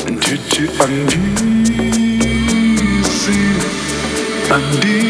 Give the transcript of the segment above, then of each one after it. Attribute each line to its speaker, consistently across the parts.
Speaker 1: And did you
Speaker 2: see? And did.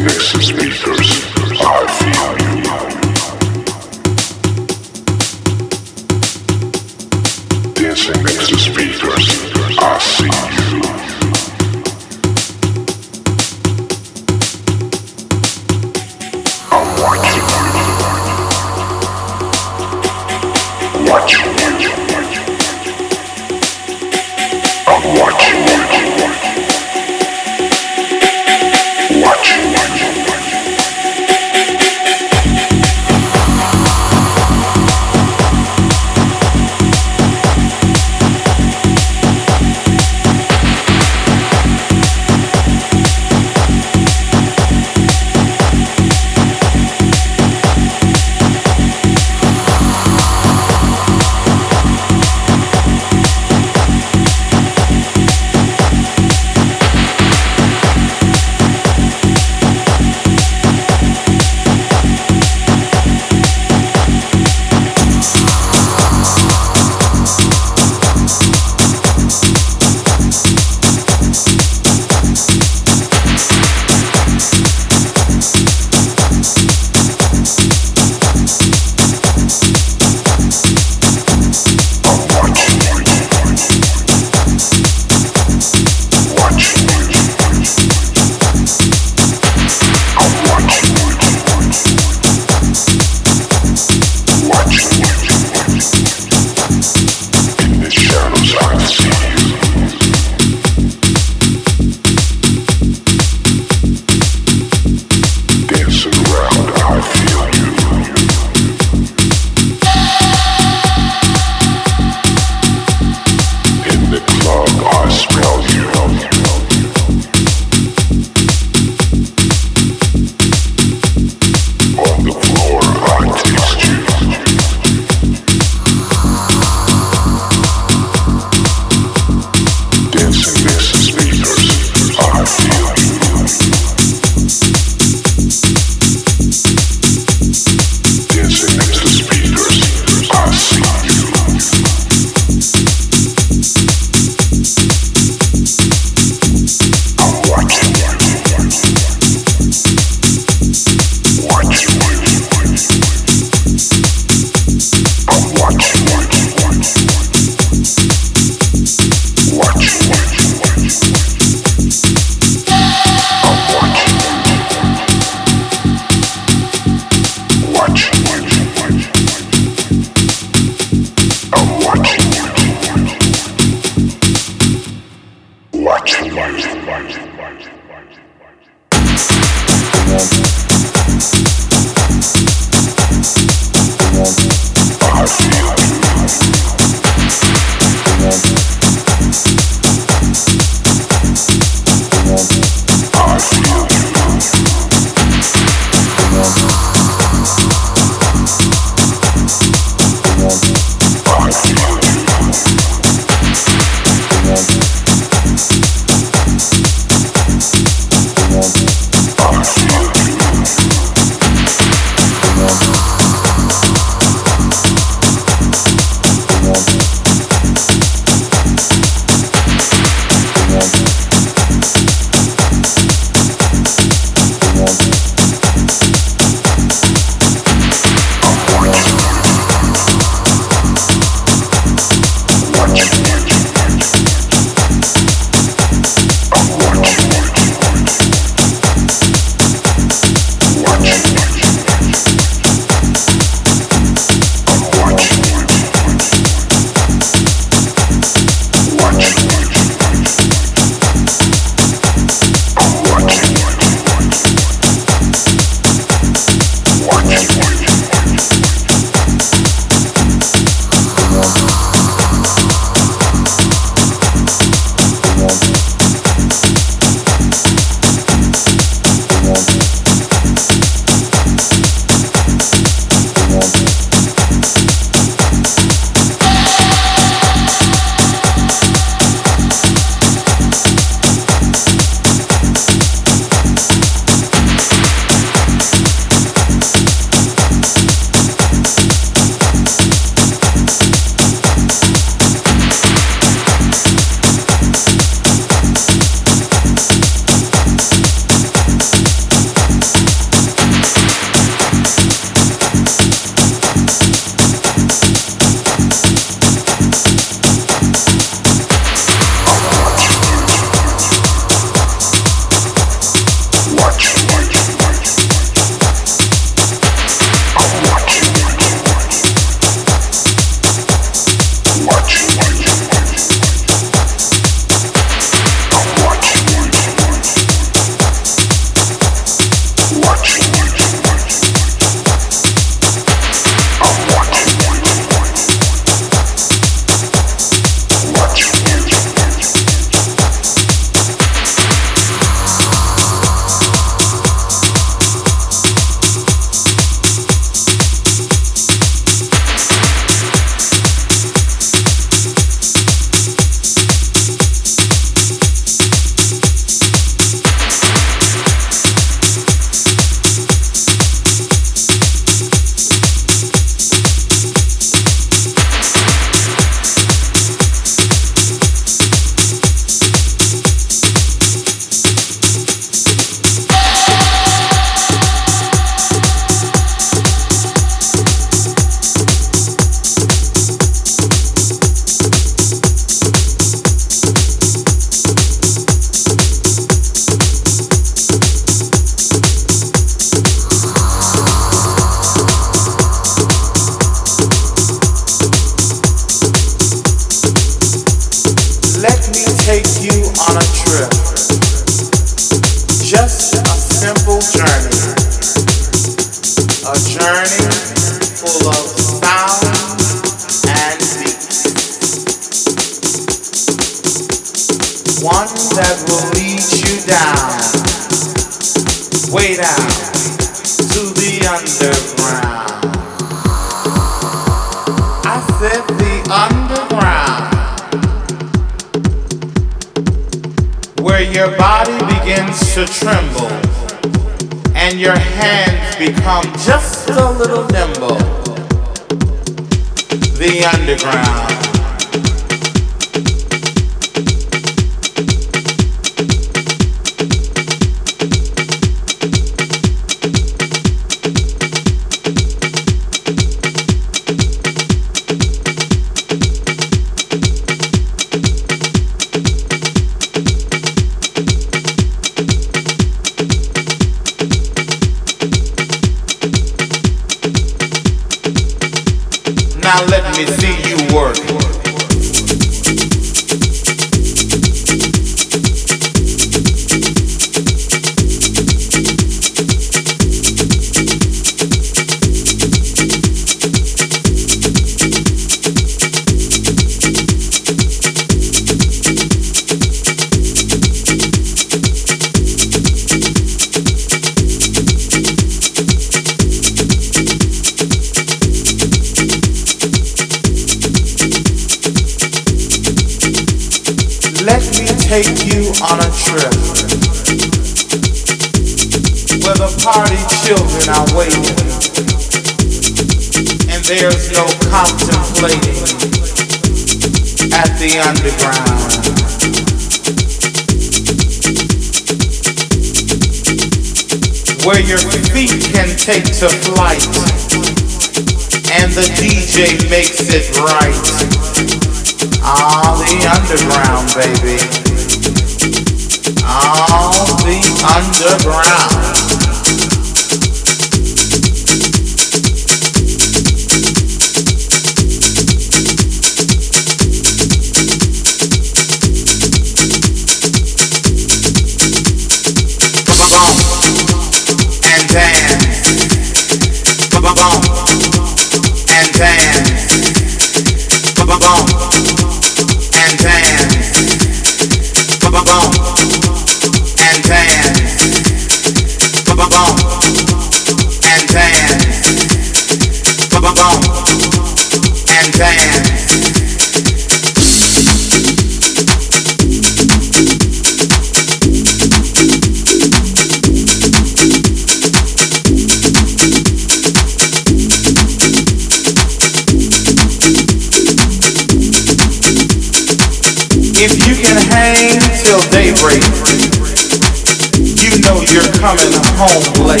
Speaker 2: Home late.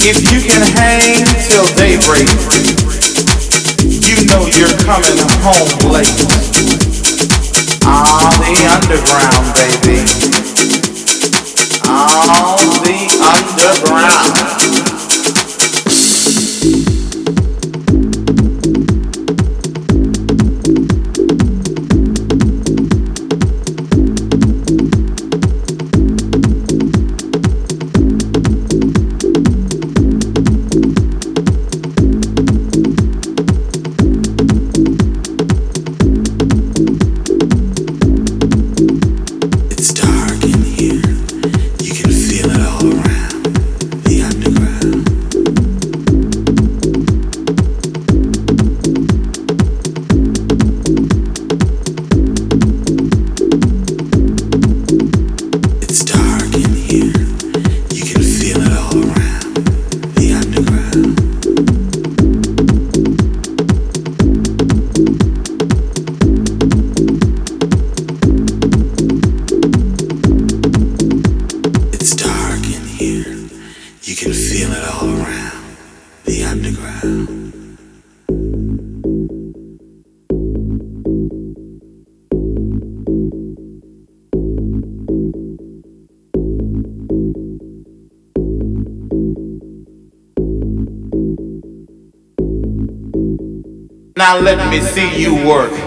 Speaker 2: If you can hang till daybreak, you know you're coming home late. Ah, the underground, baby. Me see you work.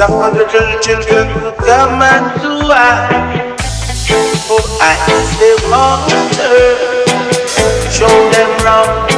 Speaker 3: Some little children come
Speaker 2: and do I. For I, they wonder. Show them round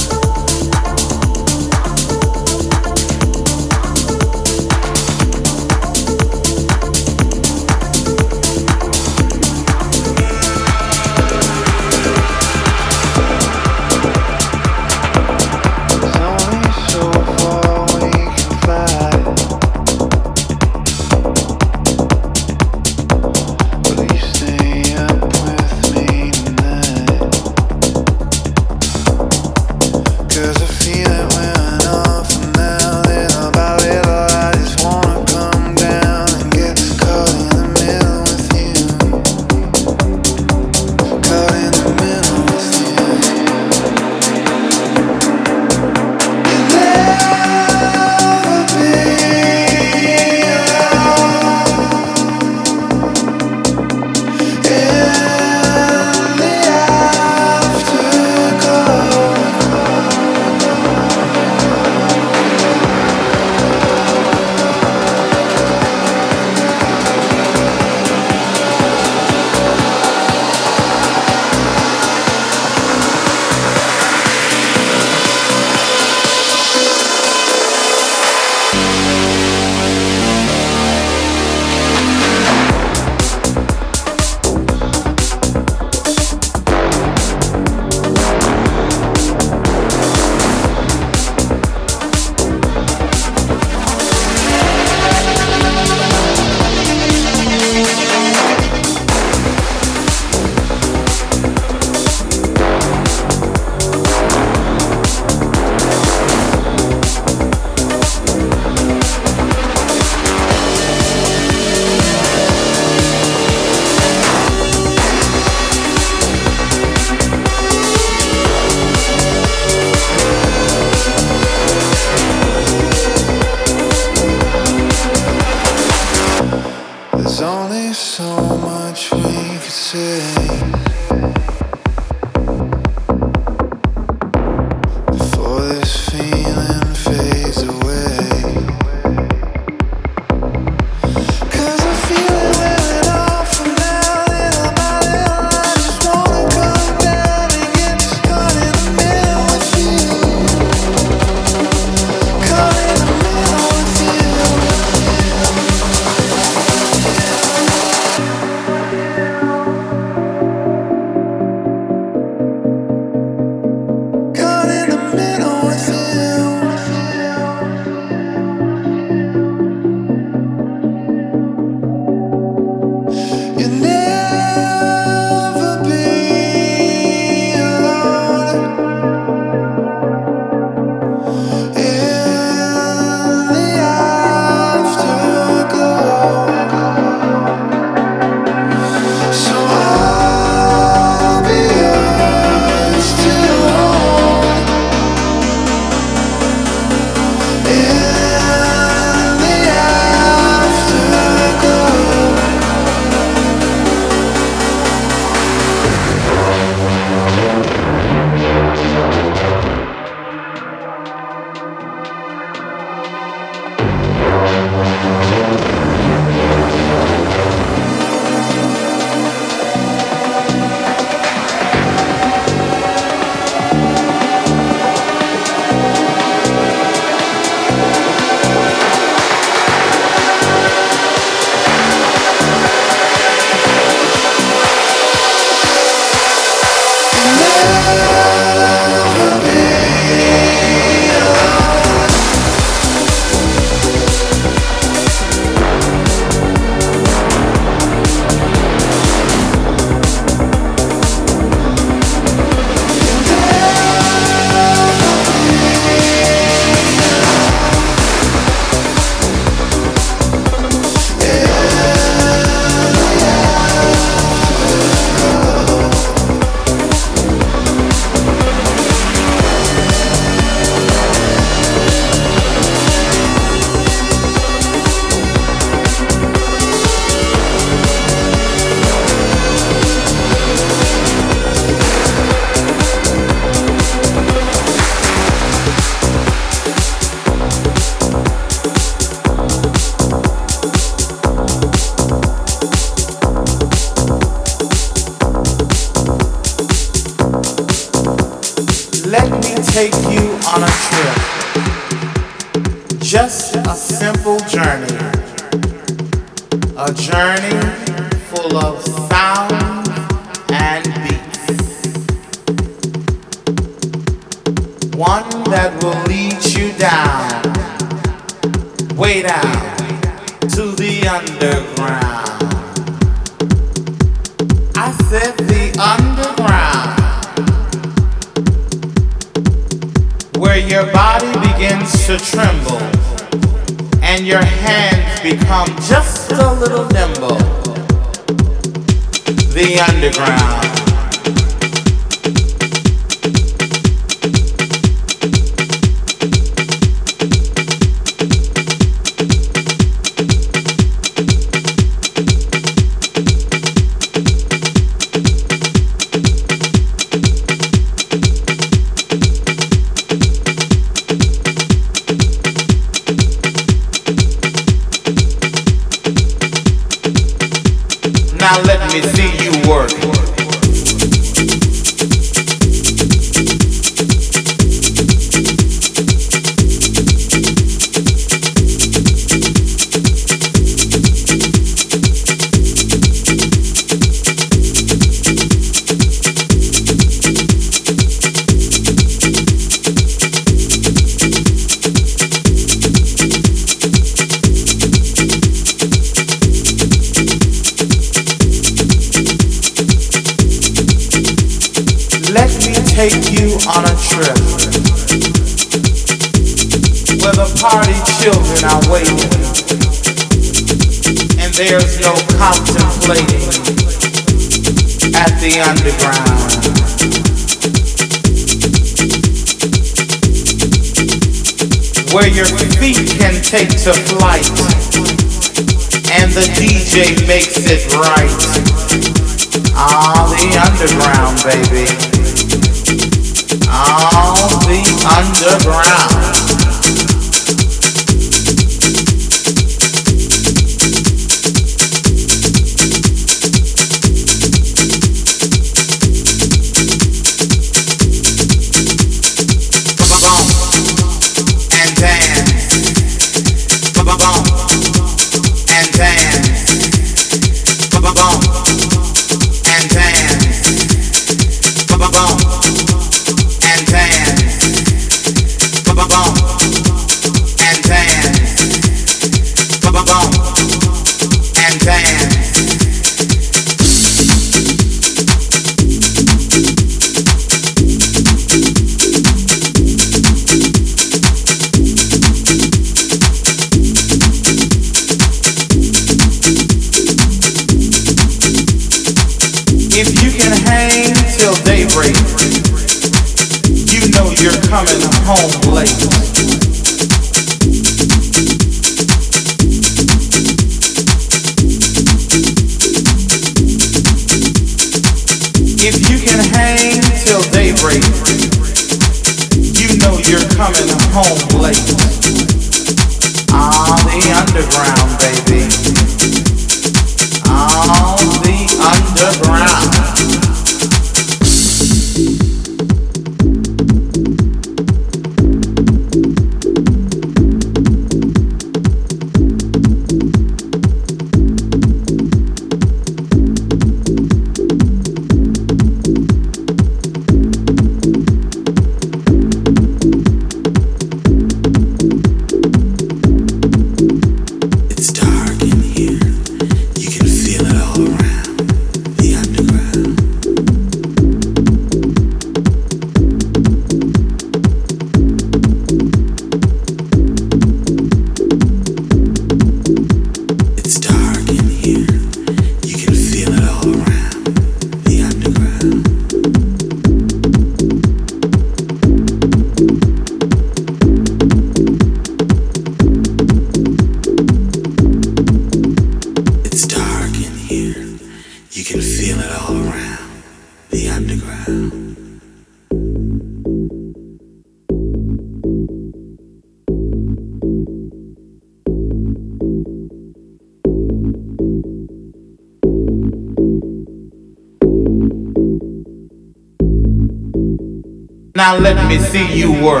Speaker 2: see you work.